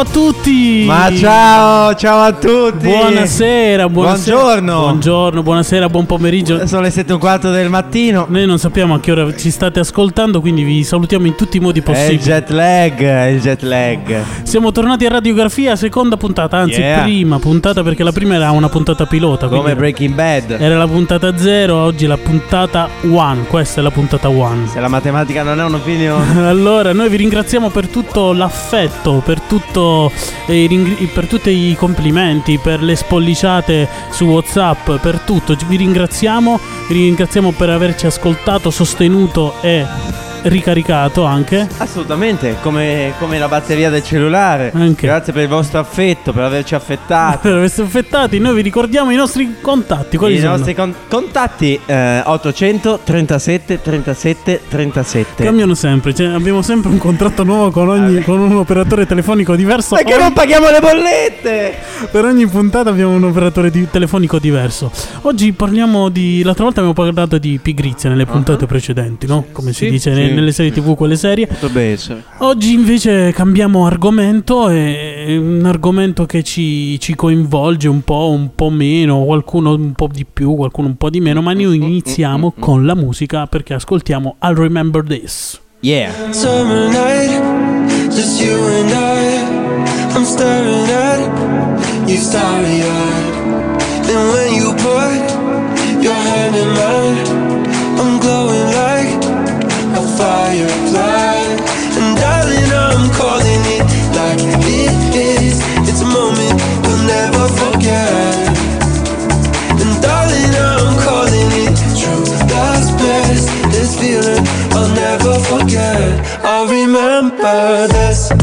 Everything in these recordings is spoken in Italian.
A tutti! Ma ciao, ciao a tutti! Buonasera, buonasera. Buongiorno! Buongiorno, buonasera, buon pomeriggio. Sono le 7 e un quarto del mattino. Noi non sappiamo a che ora ci state ascoltando, quindi vi salutiamo in tutti i modi È il possibili. jet lag, è il jet lag. Siamo tornati a Radiografia, seconda puntata, anzi Yeah. prima puntata perché la prima era una puntata pilota. Come Breaking Bad. Era la puntata 0, oggi la puntata 1. Questa è la puntata 1. Se la matematica non è un'opinione. Allora, noi vi ringraziamo per tutto l'affetto, per, tutto, eh, ring- per tutti i complimenti, per le spolliciate su WhatsApp, per tutto. Vi ringraziamo, vi ringraziamo per averci ascoltato, sostenuto e ricaricato anche. Assolutamente, come, come la batteria del cellulare. Anche. Grazie per il vostro affetto, per averci affettato. Per aversi affettati, noi vi ricordiamo i nostri contatti. Quali I sono? nostri con- contatti eh, 837 37 37. Cambiano sempre, cioè, abbiamo sempre un contratto nuovo con, ogni, con un operatore telefonico diverso. Perché Ogni- non paghiamo le bollette? Per ogni puntata abbiamo un operatore di- telefonico diverso. Oggi parliamo di. L'altra volta abbiamo parlato di pigrizia nelle puntate precedenti, no? Come si Sì, dice sì. nelle serie TV, quelle serie. Potrebbe essere. Oggi invece cambiamo argomento. È un argomento che ci, ci coinvolge un po', un po' meno, qualcuno un po' di più, qualcuno un po' di meno. Ma noi iniziamo con la musica perché ascoltiamo I'll Remember This. Yeah. Summer night, just you and I. I'm staring at you, starry eyed. And when you put your hand in mine, I'm glowing like firefly. And darling, I'm calling it like it is. It's a moment we'll never forget. And darling, I'm calling it true. Best. This feeling I'll never forget. I'll remember this.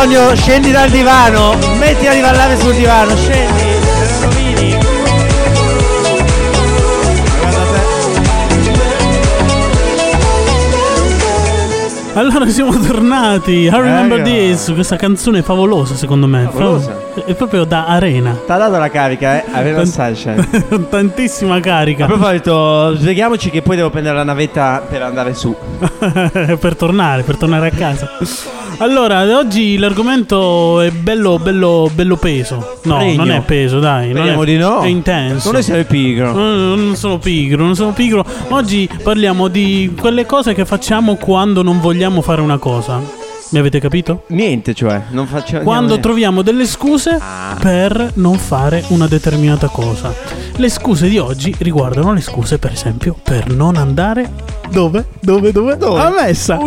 Antonio, scendi dal divano. Smettila di ballare sul divano, scendi. te lo rovini. Allora siamo tornati. I remember Raga. this. Questa canzone è favolosa, secondo me. Favolosa. È proprio da arena. te. T'ha dato la carica, eh? Aveva il sunshine. Tantissima carica A proposito, svegliamoci che poi devo prendere la navetta per andare su. per tornare, per tornare a casa. Allora, oggi l'argomento è bello, bello, bello peso. No, Pregno. non è peso, dai. Non Speriamo è, di no. È intenso. Non essere pigro. No, non sono pigro, non sono pigro. Oggi parliamo di quelle cose che facciamo quando non vogliamo fare una cosa. Mi avete capito? Niente, cioè, non facciamo Quando troviamo delle scuse Ah. per non fare una determinata cosa. Le scuse di oggi riguardano le scuse, per esempio, per non andare. Dove? Dove? Dove? Dove? A messa.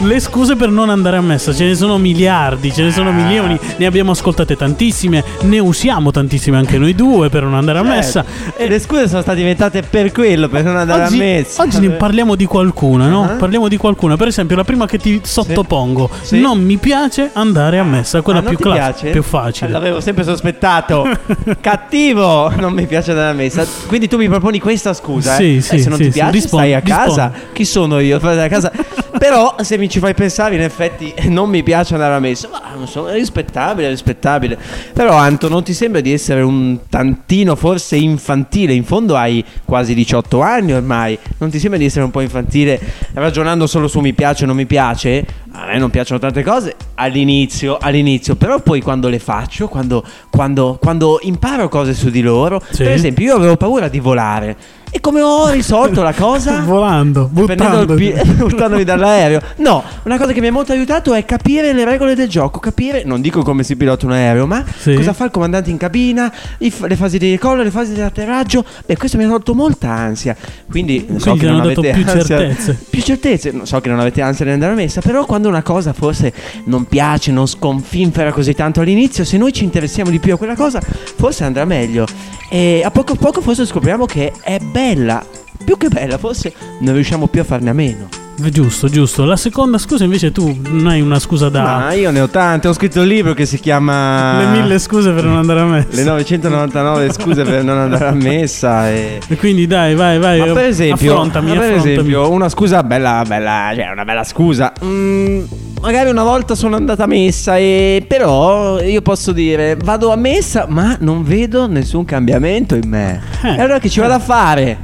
Le scuse per non andare a messa, ce ne sono miliardi, ce ne sono milioni, ne abbiamo ascoltate tantissime, ne usiamo tantissime anche noi due per non andare a messa. E le scuse sono state inventate per quello, per non andare oggi, a messa. oggi ne parliamo di qualcuna, no? Ah. Parliamo di qualcuna. Per esempio, la prima che ti sottopongo. Sì. Non mi piace andare a messa, quella Ah, più classica, più facile. L'avevo sempre sospettato. Cattivo, non mi piace andare a messa. Quindi tu mi proponi questa scusa, Sì, eh? sì, Eh, se non sì, ti sì. piace, Rispondi, stai a casa. rispondi. Chi sono io? A casa. Però se mi ci fai pensare, in effetti non mi piace andare a messa. Ma so, è rispettabile, è rispettabile. Però Anto, non ti sembra di essere un tantino forse infantile? In fondo hai quasi 18 anni ormai. Non ti sembra di essere un po' infantile ragionando solo su mi piace o non mi piace? A me non piacciono tante cose all'inizio, all'inizio, però poi quando le faccio, quando, quando, quando imparo cose su di loro, Sì. per esempio io avevo paura di volare. E come ho risolto la cosa? Volando, buttandoti. pi- buttandomi dall'aereo. No, una cosa che mi ha molto aiutato è capire le regole del gioco. Capire, non dico come si pilota un aereo, ma Sì. cosa fa il comandante in cabina, f- le fasi di decollo, le fasi di atterraggio. Beh, questo mi ha tolto molta ansia. Quindi, so Quindi che ti non avete più ansia- certezze. Più certezze. So che non avete ansia di andare a messa, però quando una cosa forse non piace, non sconfinfera così tanto all'inizio, se noi ci interessiamo di più a quella cosa, forse andrà meglio. E a poco a poco forse scopriamo che è bella. Più che bella, forse non riusciamo più a farne a meno. Giusto, giusto. La seconda scusa invece tu non hai una scusa da... Ma io ne ho tante, ho scritto un libro che si chiama Le mille scuse per non andare a messa. Le 999 scuse per non andare a messa e... E quindi dai, vai, vai. Ma per esempio, affrontami, ma per affrontami. esempio una scusa bella, bella, cioè una bella scusa. Mm, magari una volta sono andata a messa e però io posso dire vado a messa ma non vedo nessun cambiamento in me. Eh. E allora che ci vado a fare?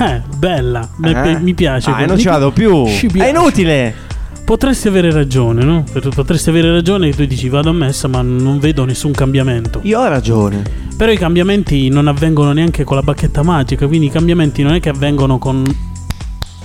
Eh, bella, mi- Eh? mi piace. Ah, non ci vado più. Ci È inutile. Potresti avere ragione, no? Potresti avere ragione che tu dici vado a messa ma non vedo nessun cambiamento. Io ho ragione. Però i cambiamenti non avvengono neanche con la bacchetta magica, quindi i cambiamenti non è che avvengono con,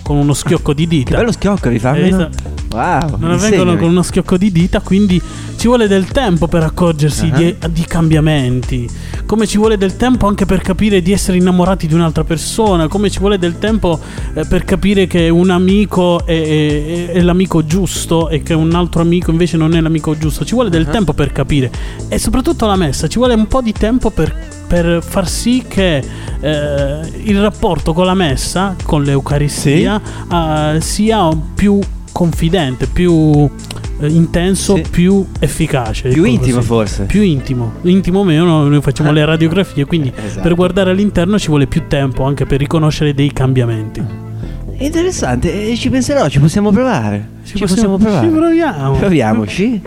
con uno schiocco di Che dita. bello schiocco, Hai rifammelo. Wow. Non avvengono con uno schiocco di dita, quindi ci vuole del tempo per accorgersi Ah. di, di cambiamenti. Come ci vuole del tempo anche per capire di essere innamorati di un'altra persona. Come ci vuole del tempo eh, per capire che un amico è, è- è l'amico giusto e che un altro amico invece non è l'amico giusto. Ci vuole del Ah. tempo per capire. E soprattutto la messa, ci vuole un po' di tempo per, per far sì che eh, il rapporto con la messa, con l'Eucaristia, eh, sia più confidente, più eh, intenso, Sì. più efficace. Più intimo così. forse. Più intimo, intimo o meno, noi facciamo le radiografie, quindi Esatto. per guardare all'interno ci vuole più tempo anche per riconoscere dei cambiamenti. Interessante, ci penserò, ci possiamo provare. Ci, possiamo, provare. Ci proviamo. Proviamoci.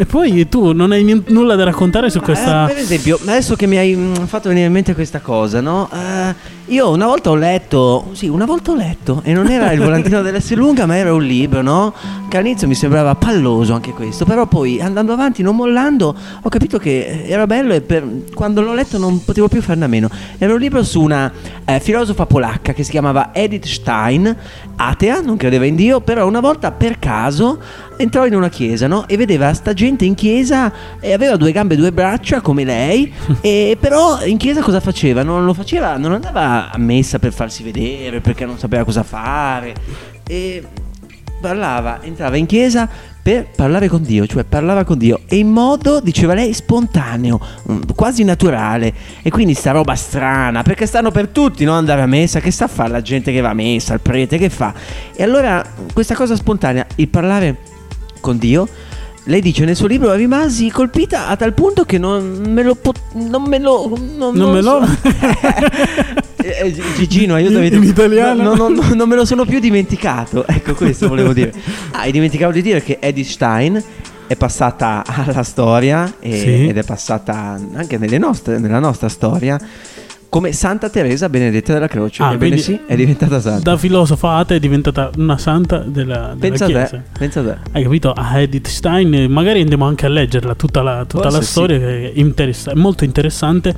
E poi tu non hai nien- nulla da raccontare su questa... Eh, per esempio, adesso che mi hai mm, fatto venire in mente questa cosa, no? Eh, io una volta ho letto, sì, una volta ho letto, e non era il volantino dell'S lunga, ma era un libro, no? Che all'inizio mi sembrava palloso anche questo, però poi andando avanti, non mollando, ho capito che era bello e per- quando l'ho letto non potevo più farne a meno. Era un libro su una eh, filosofa polacca che si chiamava Edith Stein, atea, non credeva in Dio, però una volta per caso entrò in una chiesa, no? E vedeva sta gente in chiesa e aveva due gambe e due braccia come lei, e però in chiesa cosa faceva? Non lo faceva, non andava a messa per farsi vedere, perché non sapeva cosa fare. E parlava, entrava in chiesa per parlare con Dio, cioè parlava con Dio e in modo, diceva lei, spontaneo, mm, quasi naturale. E quindi sta roba strana, perché stanno per tutti, no? Andare a messa, che sta a fare la gente che va a messa, il prete che fa? E allora questa cosa spontanea, il parlare con Dio, lei dice nel suo libro rimasi colpita a tal punto che non me lo pot- non me lo non, Non me lo- so. Eh, eh, Gigino aiutami In- in italiano? No, no, no, non me lo sono più dimenticato ecco questo volevo dire ah e dimenticavo di dire che Edith Stein è passata alla storia e- Sì. ed è passata anche nelle nostre- nella nostra storia come Santa Teresa Benedetta della Croce Ah, ebbene sì è diventata santa Da filosofa atea è diventata una santa della, della pensa a Chiesa. te pensa a te Hai capito? A Edith Stein, eh, magari andiamo anche a leggerla tutta la, tutta la sì. storia, che è, interessa- è molto interessante.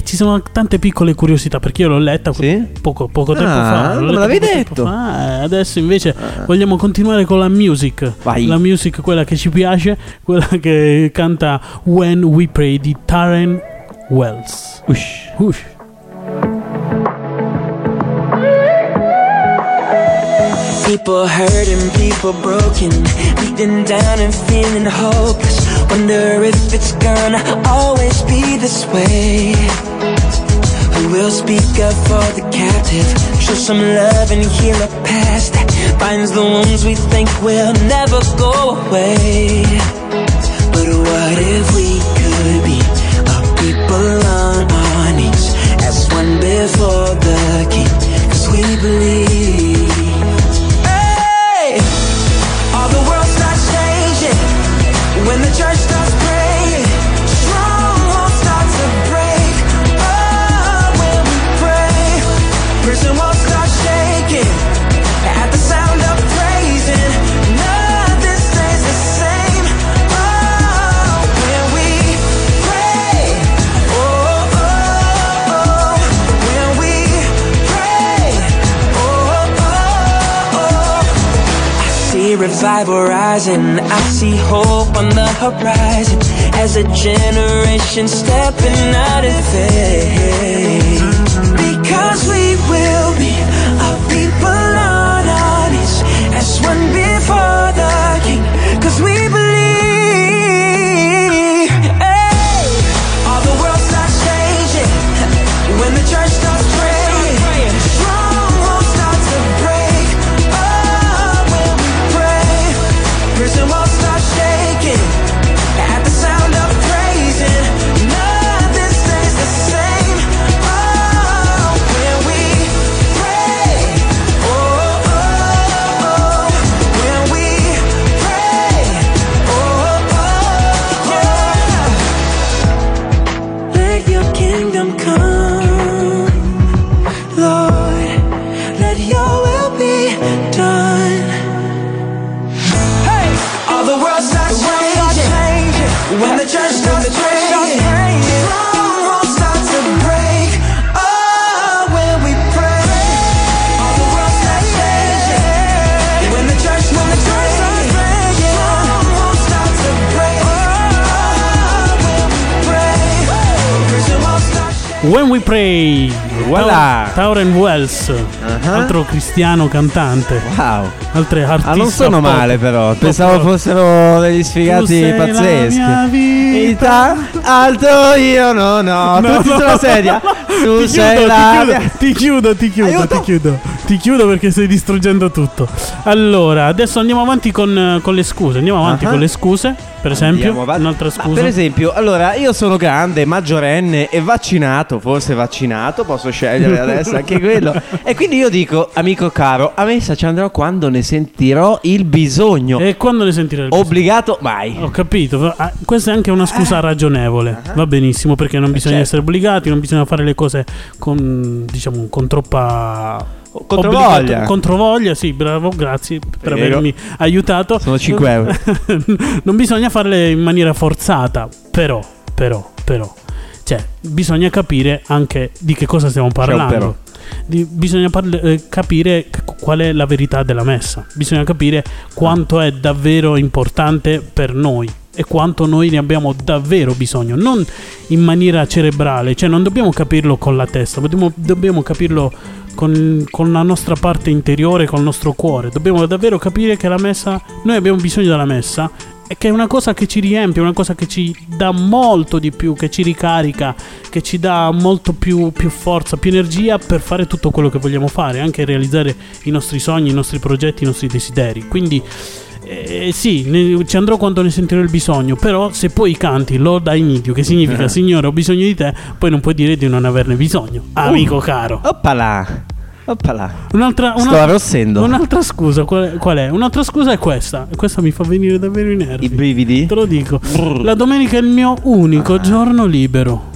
E ci sono tante piccole curiosità perché io l'ho letta Sì? poco, poco tempo Ah, fa. l'ho non me l'avevi tempo detto. fa, eh, adesso invece Ah. vogliamo continuare con la music. Vai. La music, quella che ci piace, quella che canta When We Pray di Taren Wells. Ush. Ush. People hurting, people broken, beaten down and feeling hopeless. Wonder if it's gonna always be this way. Who will speak up for the captive? Show some love and heal a past binds the wounds we think will never go away. But what if we could be rising. I see hope on the horizon as a generation stepping out of faith. When We Pray. Voilà. Tau- Tauren Wells, Ah. altro cristiano cantante, Wow. altre artiste. Ah, non sono male però. Pensavo rock. fossero degli sfigati sei la pazzeschi. mia vita. Alto io no no, No, tutti no. sulla sedia. Tu Ti sei chiudo, la ti chiudo, ti chiudo, ti chiudo, Aiuto. ti chiudo, ti chiudo perché stai distruggendo tutto. Allora, adesso andiamo avanti con, eh, con le scuse. Andiamo avanti Ah. con le scuse, per esempio. Andiamo avanti. Un'altra Ma scusa. per esempio, allora io sono grande, maggiorenne e vaccinato, forse vaccinato, posso scegliere adesso anche quello. E quindi io dico, amico caro, a messa ci andrò quando ne sentirò il bisogno. E quando ne sentirai il Obbligato mai. Ho capito, ah, questa è anche una scusa ragionevole, va benissimo perché non bisogna certo. essere obbligati, non bisogna fare le cose con, diciamo, con troppa Controvoglia. Controvoglia, sì, bravo, grazie per Prego. avermi aiutato. Sono 5 euro. non bisogna farle in maniera forzata, però, però, però, cioè, bisogna capire anche di che cosa stiamo parlando. Di- bisogna parla- eh, capire qual è la verità della messa. Bisogna capire quanto è davvero importante per noi e quanto noi ne abbiamo davvero bisogno. Non in maniera cerebrale, cioè non dobbiamo capirlo con la testa, dobbiamo, dobbiamo capirlo con, con la nostra parte interiore, con il nostro cuore. Dobbiamo davvero capire che la messa, noi abbiamo bisogno della messa e che è una cosa che ci riempie, una cosa che ci dà molto di più, che ci ricarica, che ci dà molto più, più forza, più energia per fare tutto quello che vogliamo fare, anche realizzare i nostri sogni, i nostri progetti, i nostri desideri. Quindi eh, sì, ne- ci andrò quando ne sentirò il bisogno, però se poi canti Lord I need you, che significa Signore ho bisogno di te, poi non puoi dire di non averne bisogno, amico caro. Oppala. Oppala. Un'altra, una- un'altra scusa, qual è, qual è? Un'altra scusa è questa, questa mi fa venire davvero i nervi. I brividi? Te lo dico. La domenica è il mio unico giorno libero.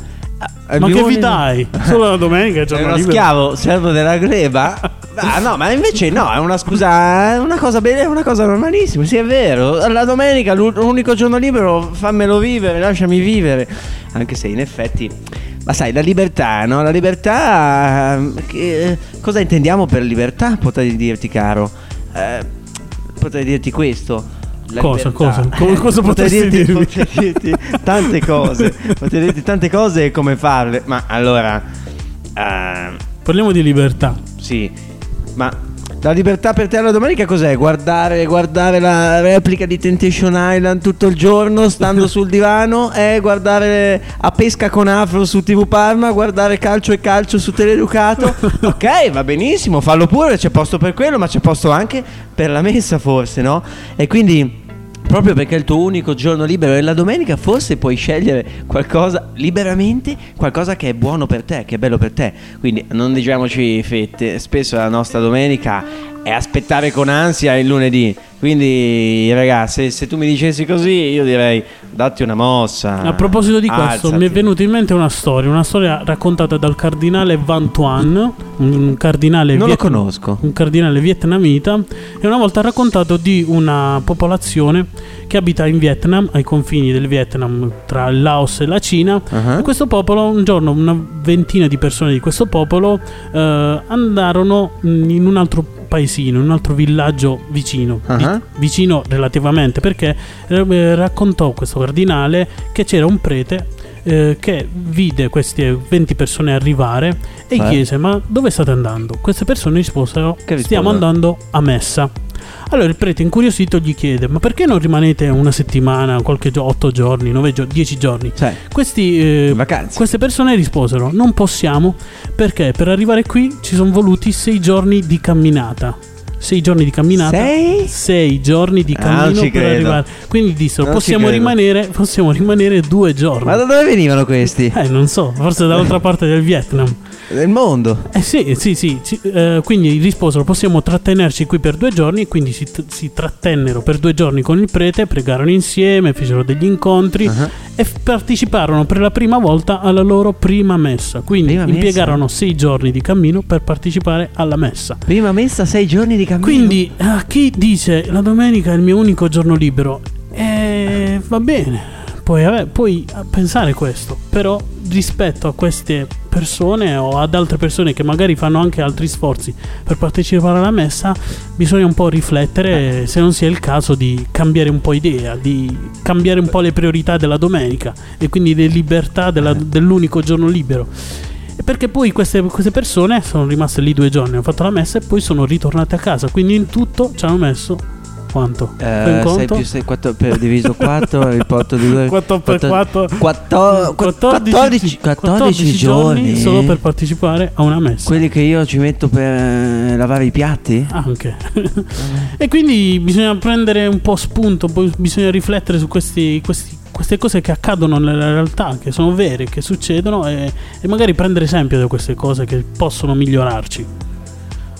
È Ma che vi dai? Solo la domenica è giorno uno libero. schiavo, servo della gleba? Ah, no, ma invece no, è una scusa, è una cosa bene, è una cosa normalissima, sì è vero. La domenica, l'u- l'unico giorno libero, fammelo vivere, lasciami vivere. Anche se in effetti, ma sai, la libertà, no? La libertà, ehm, che- cosa intendiamo per libertà? Potrei dirti, caro. Eh, potrei dirti questo. Cosa, libertà. cosa? Come- cosa potresti dirti, dirmi? potrei dirti tante cose, potrei dirti tante cose e come farle. Ma allora, ehm, Parliamo di libertà. sì, ma la libertà per te la domenica cos'è? Guardare, guardare la replica di Temptation Island tutto il giorno stando sul divano? È guardare a pesca con Afro su TV Parma? Guardare calcio e calcio su Teleducato? ok, va benissimo, fallo pure, c'è posto per quello, ma c'è posto anche per la messa forse, no? E quindi... Proprio perché è il tuo unico giorno libero è la domenica, forse puoi scegliere qualcosa liberamente, qualcosa che è buono per te, che è bello per te. Quindi non diciamoci fette, spesso la nostra domenica è aspettare con ansia il lunedì. Quindi, ragazzi, se, se tu mi dicessi così, io direi datti una mossa. A proposito di questo, alzati. mi è venuta in mente una storia, una storia raccontata dal cardinale Van Tuan, un cardinale Non conosco. un cardinale vietnamita, e una volta ha raccontato di una popolazione che abita in Vietnam, ai confini del Vietnam tra il Laos e la Cina. Ah. E questo popolo, un giorno, una ventina di persone di questo popolo eh, andarono in un altro paesino, in un altro villaggio vicino, vi- Ah. vicino relativamente, perché eh, raccontò questo cardinale che c'era un prete eh, che vide queste 20 persone arrivare e Eh. chiese ma dove state andando? Queste persone risposero Che stiamo andando a messa. Allora il prete incuriosito gli chiede ma perché non rimanete una settimana, qualche giorno, 8 giorni, 9 giorni, 10 giorni? Cioè, Questi, eh, queste persone risposero non possiamo perché per arrivare qui ci sono voluti 6 giorni di camminata. 6 giorni di camminata. Sei? Sei giorni di Ah, cammino ci per credo. arrivare. Quindi dissero: possiamo rimanere, possiamo rimanere due giorni. Ma da dove venivano questi? Eh, non so, forse dall'altra parte del Vietnam. Del mondo. Eh sì, sì, sì. ci- eh, quindi risposero: possiamo trattenerci qui per due giorni. E quindi si, si trattennero per due giorni con il prete, pregarono insieme, fecero degli incontri Ah. e f- parteciparono per la prima volta alla loro prima messa. Quindi Prima messa? impiegarono sei giorni di cammino per partecipare alla messa. Prima messa sei giorni di cammino. Quindi a chi dice la domenica è il mio unico giorno libero, eh, va bene, puoi, ave- puoi pensare questo, però rispetto a queste persone o ad altre persone che magari fanno anche altri sforzi per partecipare alla messa, bisogna un po' riflettere se non sia il caso di cambiare un po' idea, di cambiare un po' le priorità della domenica e quindi le libertà della- dell'unico giorno libero. E Perché poi queste, queste persone sono rimaste lì due giorni, hanno fatto la messa e poi sono ritornate a casa. Quindi in tutto ci hanno messo quanto? Un Eh, 6 conto? più 6, 4 per diviso 4, il porto di 2. 4 per 4 14, 14, 14 giorni. solo per partecipare a una messa. Quelli che io ci metto per eh, lavare i piatti? Anche. e quindi bisogna prendere un po' spunto, bisogna riflettere su questi, questi- queste cose che accadono nella realtà, che sono vere, che succedono e, e magari prendere esempio da queste cose che possono migliorarci.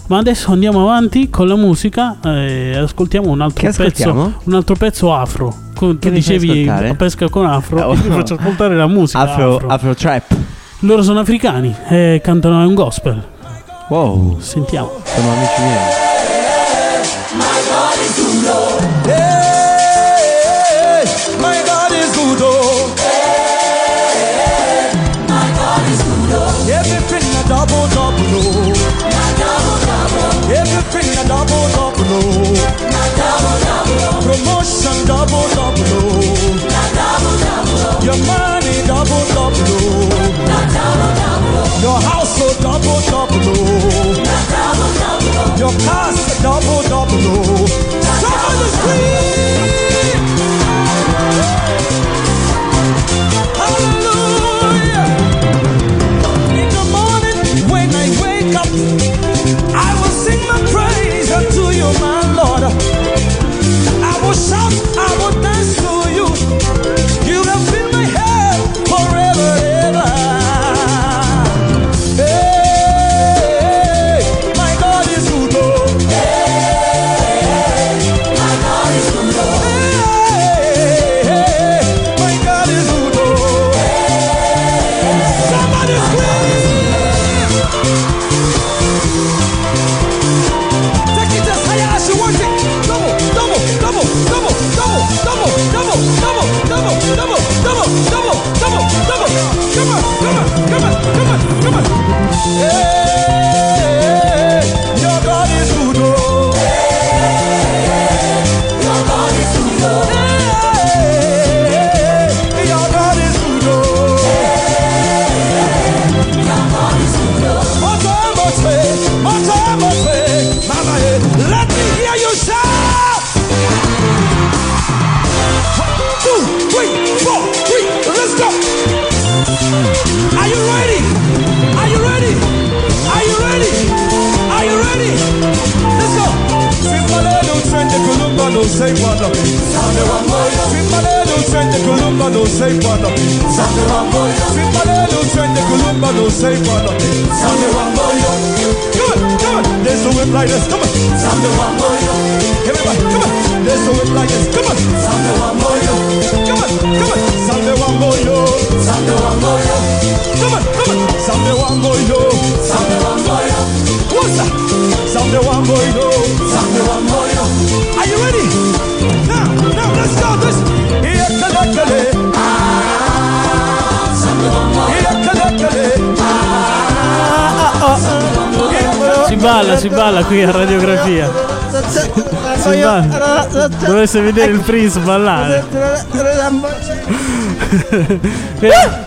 Ma adesso andiamo avanti con la musica e ascoltiamo un altro Che pezzo, ascoltiamo? un altro pezzo afro. Con- tu dicevi ascoltare? a pesca con afro, Oh. io ti faccio ascoltare la musica Afro, afro. afro trap. Loro sono africani e cantano un gospel. Wow, Sentiamo. sono amici miei. Everything a double double. Double double. Oh. Promotion double double. Oh. Your money double double. Oh. Your household double double. Oh. Your cars double double. Oh. Somebody scream. Balla, si balla qui a radiografia. Si balla. Dovesse vedere il Prince ballare. Eh,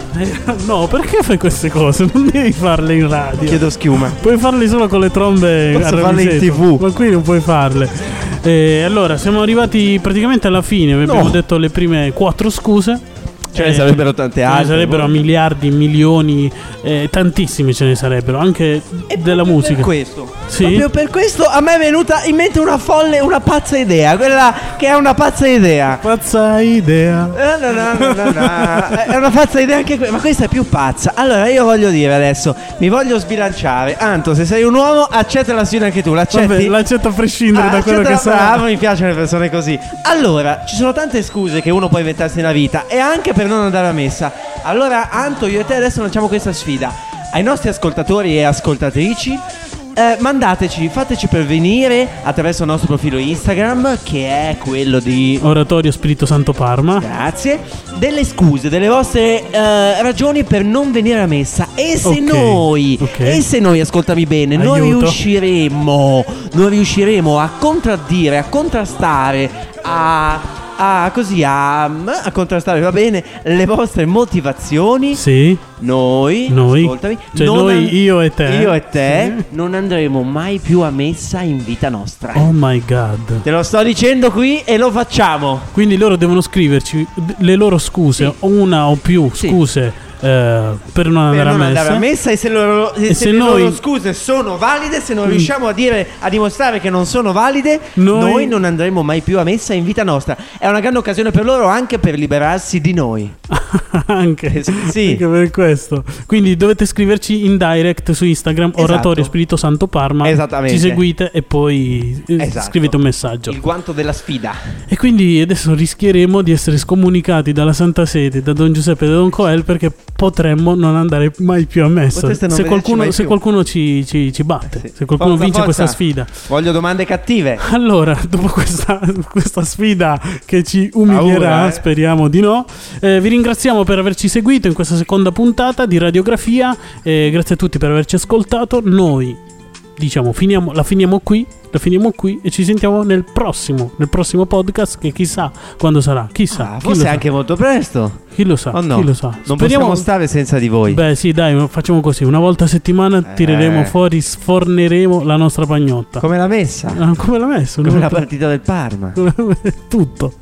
No, perché fai queste cose? Non devi farle in radio. Chiedo schiuma. Puoi farle solo con le trombe Posso a farle in TV. Ma qui non puoi farle. Eh, allora, siamo arrivati praticamente alla fine. Vi abbiamo No. detto le prime quattro scuse. Ce ne Eh, sarebbero tante Ce ne altre. sarebbero miliardi, milioni, eh, tantissimi ce ne sarebbero, anche della musica. Per questo. Sì? Proprio per questo a me è venuta in mente una folle, una pazza idea. Quella che è una pazza idea. Pazza idea. Eh, no, no, no, no, no. È una pazza idea anche questa, ma questa è più pazza. Allora, io voglio dire adesso, mi voglio sbilanciare. Anto, se sei un uomo, accetta la sfida anche tu. L'accetti? Vabbè, l'accetto a prescindere Ah, da quello che accetta- sarà. bravo, mi piacciono le persone così. Allora, ci sono tante scuse che uno può inventarsi nella vita e anche per non andare a messa. Allora, Anto, io e te adesso lanciamo questa sfida. Ai nostri ascoltatori e ascoltatrici, eh, mandateci, fateci pervenire attraverso il nostro profilo Instagram, che è quello di Oratorio Spirito Santo Parma. Grazie. Delle scuse, delle vostre eh, ragioni per non venire a messa. E se Ok, noi, ok. e se noi, ascoltami bene, non Aiuto. riusciremo, non riusciremo a contraddire, a contrastare, a, a così, a, a contrastare, va bene, le vostre motivazioni, Sì, noi, Noi? ascoltami, Cioè noi, an- io e te? io e te, Sì. non andremo mai più a messa in vita nostra. oh my god. Te lo sto dicendo qui e lo facciamo. Quindi loro devono scriverci le loro scuse, una o più Sì. scuse per non andare non a messa. andare a messa e se, loro, se, E se se le noi- loro scuse sono valide, se non Mm. riusciamo a dire a dimostrare che non sono valide, Noi- noi... non andremo mai più a messa in vita nostra. È una grande occasione per loro anche per liberarsi di noi. anche, Sì. anche per questo. Quindi dovete scriverci in direct su Instagram Esatto. Oratorio Spirito Santo Parma. Esattamente. Ci seguite e poi eh, Esatto. scrivete un messaggio. Il guanto della sfida. E quindi adesso rischieremo di essere scomunicati dalla Santa Sede, da Don Giuseppe e da Don Coel perché potremmo non andare mai più a messa. Se qualcuno, se qualcuno ci, ci- ci batte, Sì. se qualcuno Forza, vince forza. questa sfida. Voglio domande cattive. Allora, dopo questa, questa sfida che ci umilierà, Paura, eh. speriamo di no, eh, vi ringraziamo per averci seguito in questa seconda puntata di Radiografia. eh, grazie a tutti per averci ascoltato. Noi, diciamo, finiamo, la finiamo qui. La finiamo qui e ci sentiamo nel prossimo, nel prossimo podcast che chissà quando sarà. Chissà. Ah, forse sa, anche molto presto. chi lo sa? O no? Chi lo sa? Non possiamo stare senza di voi. Beh, sì, dai, facciamo così. Una volta a settimana tireremo Eh. fuori, sforneremo la nostra pagnotta. Come l'ha messa? Ah, come l'ha messo? Come la partita del Parma. tutto.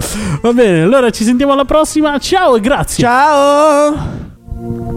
Va bene, allora ci sentiamo alla prossima. Ciao e grazie. Ciao!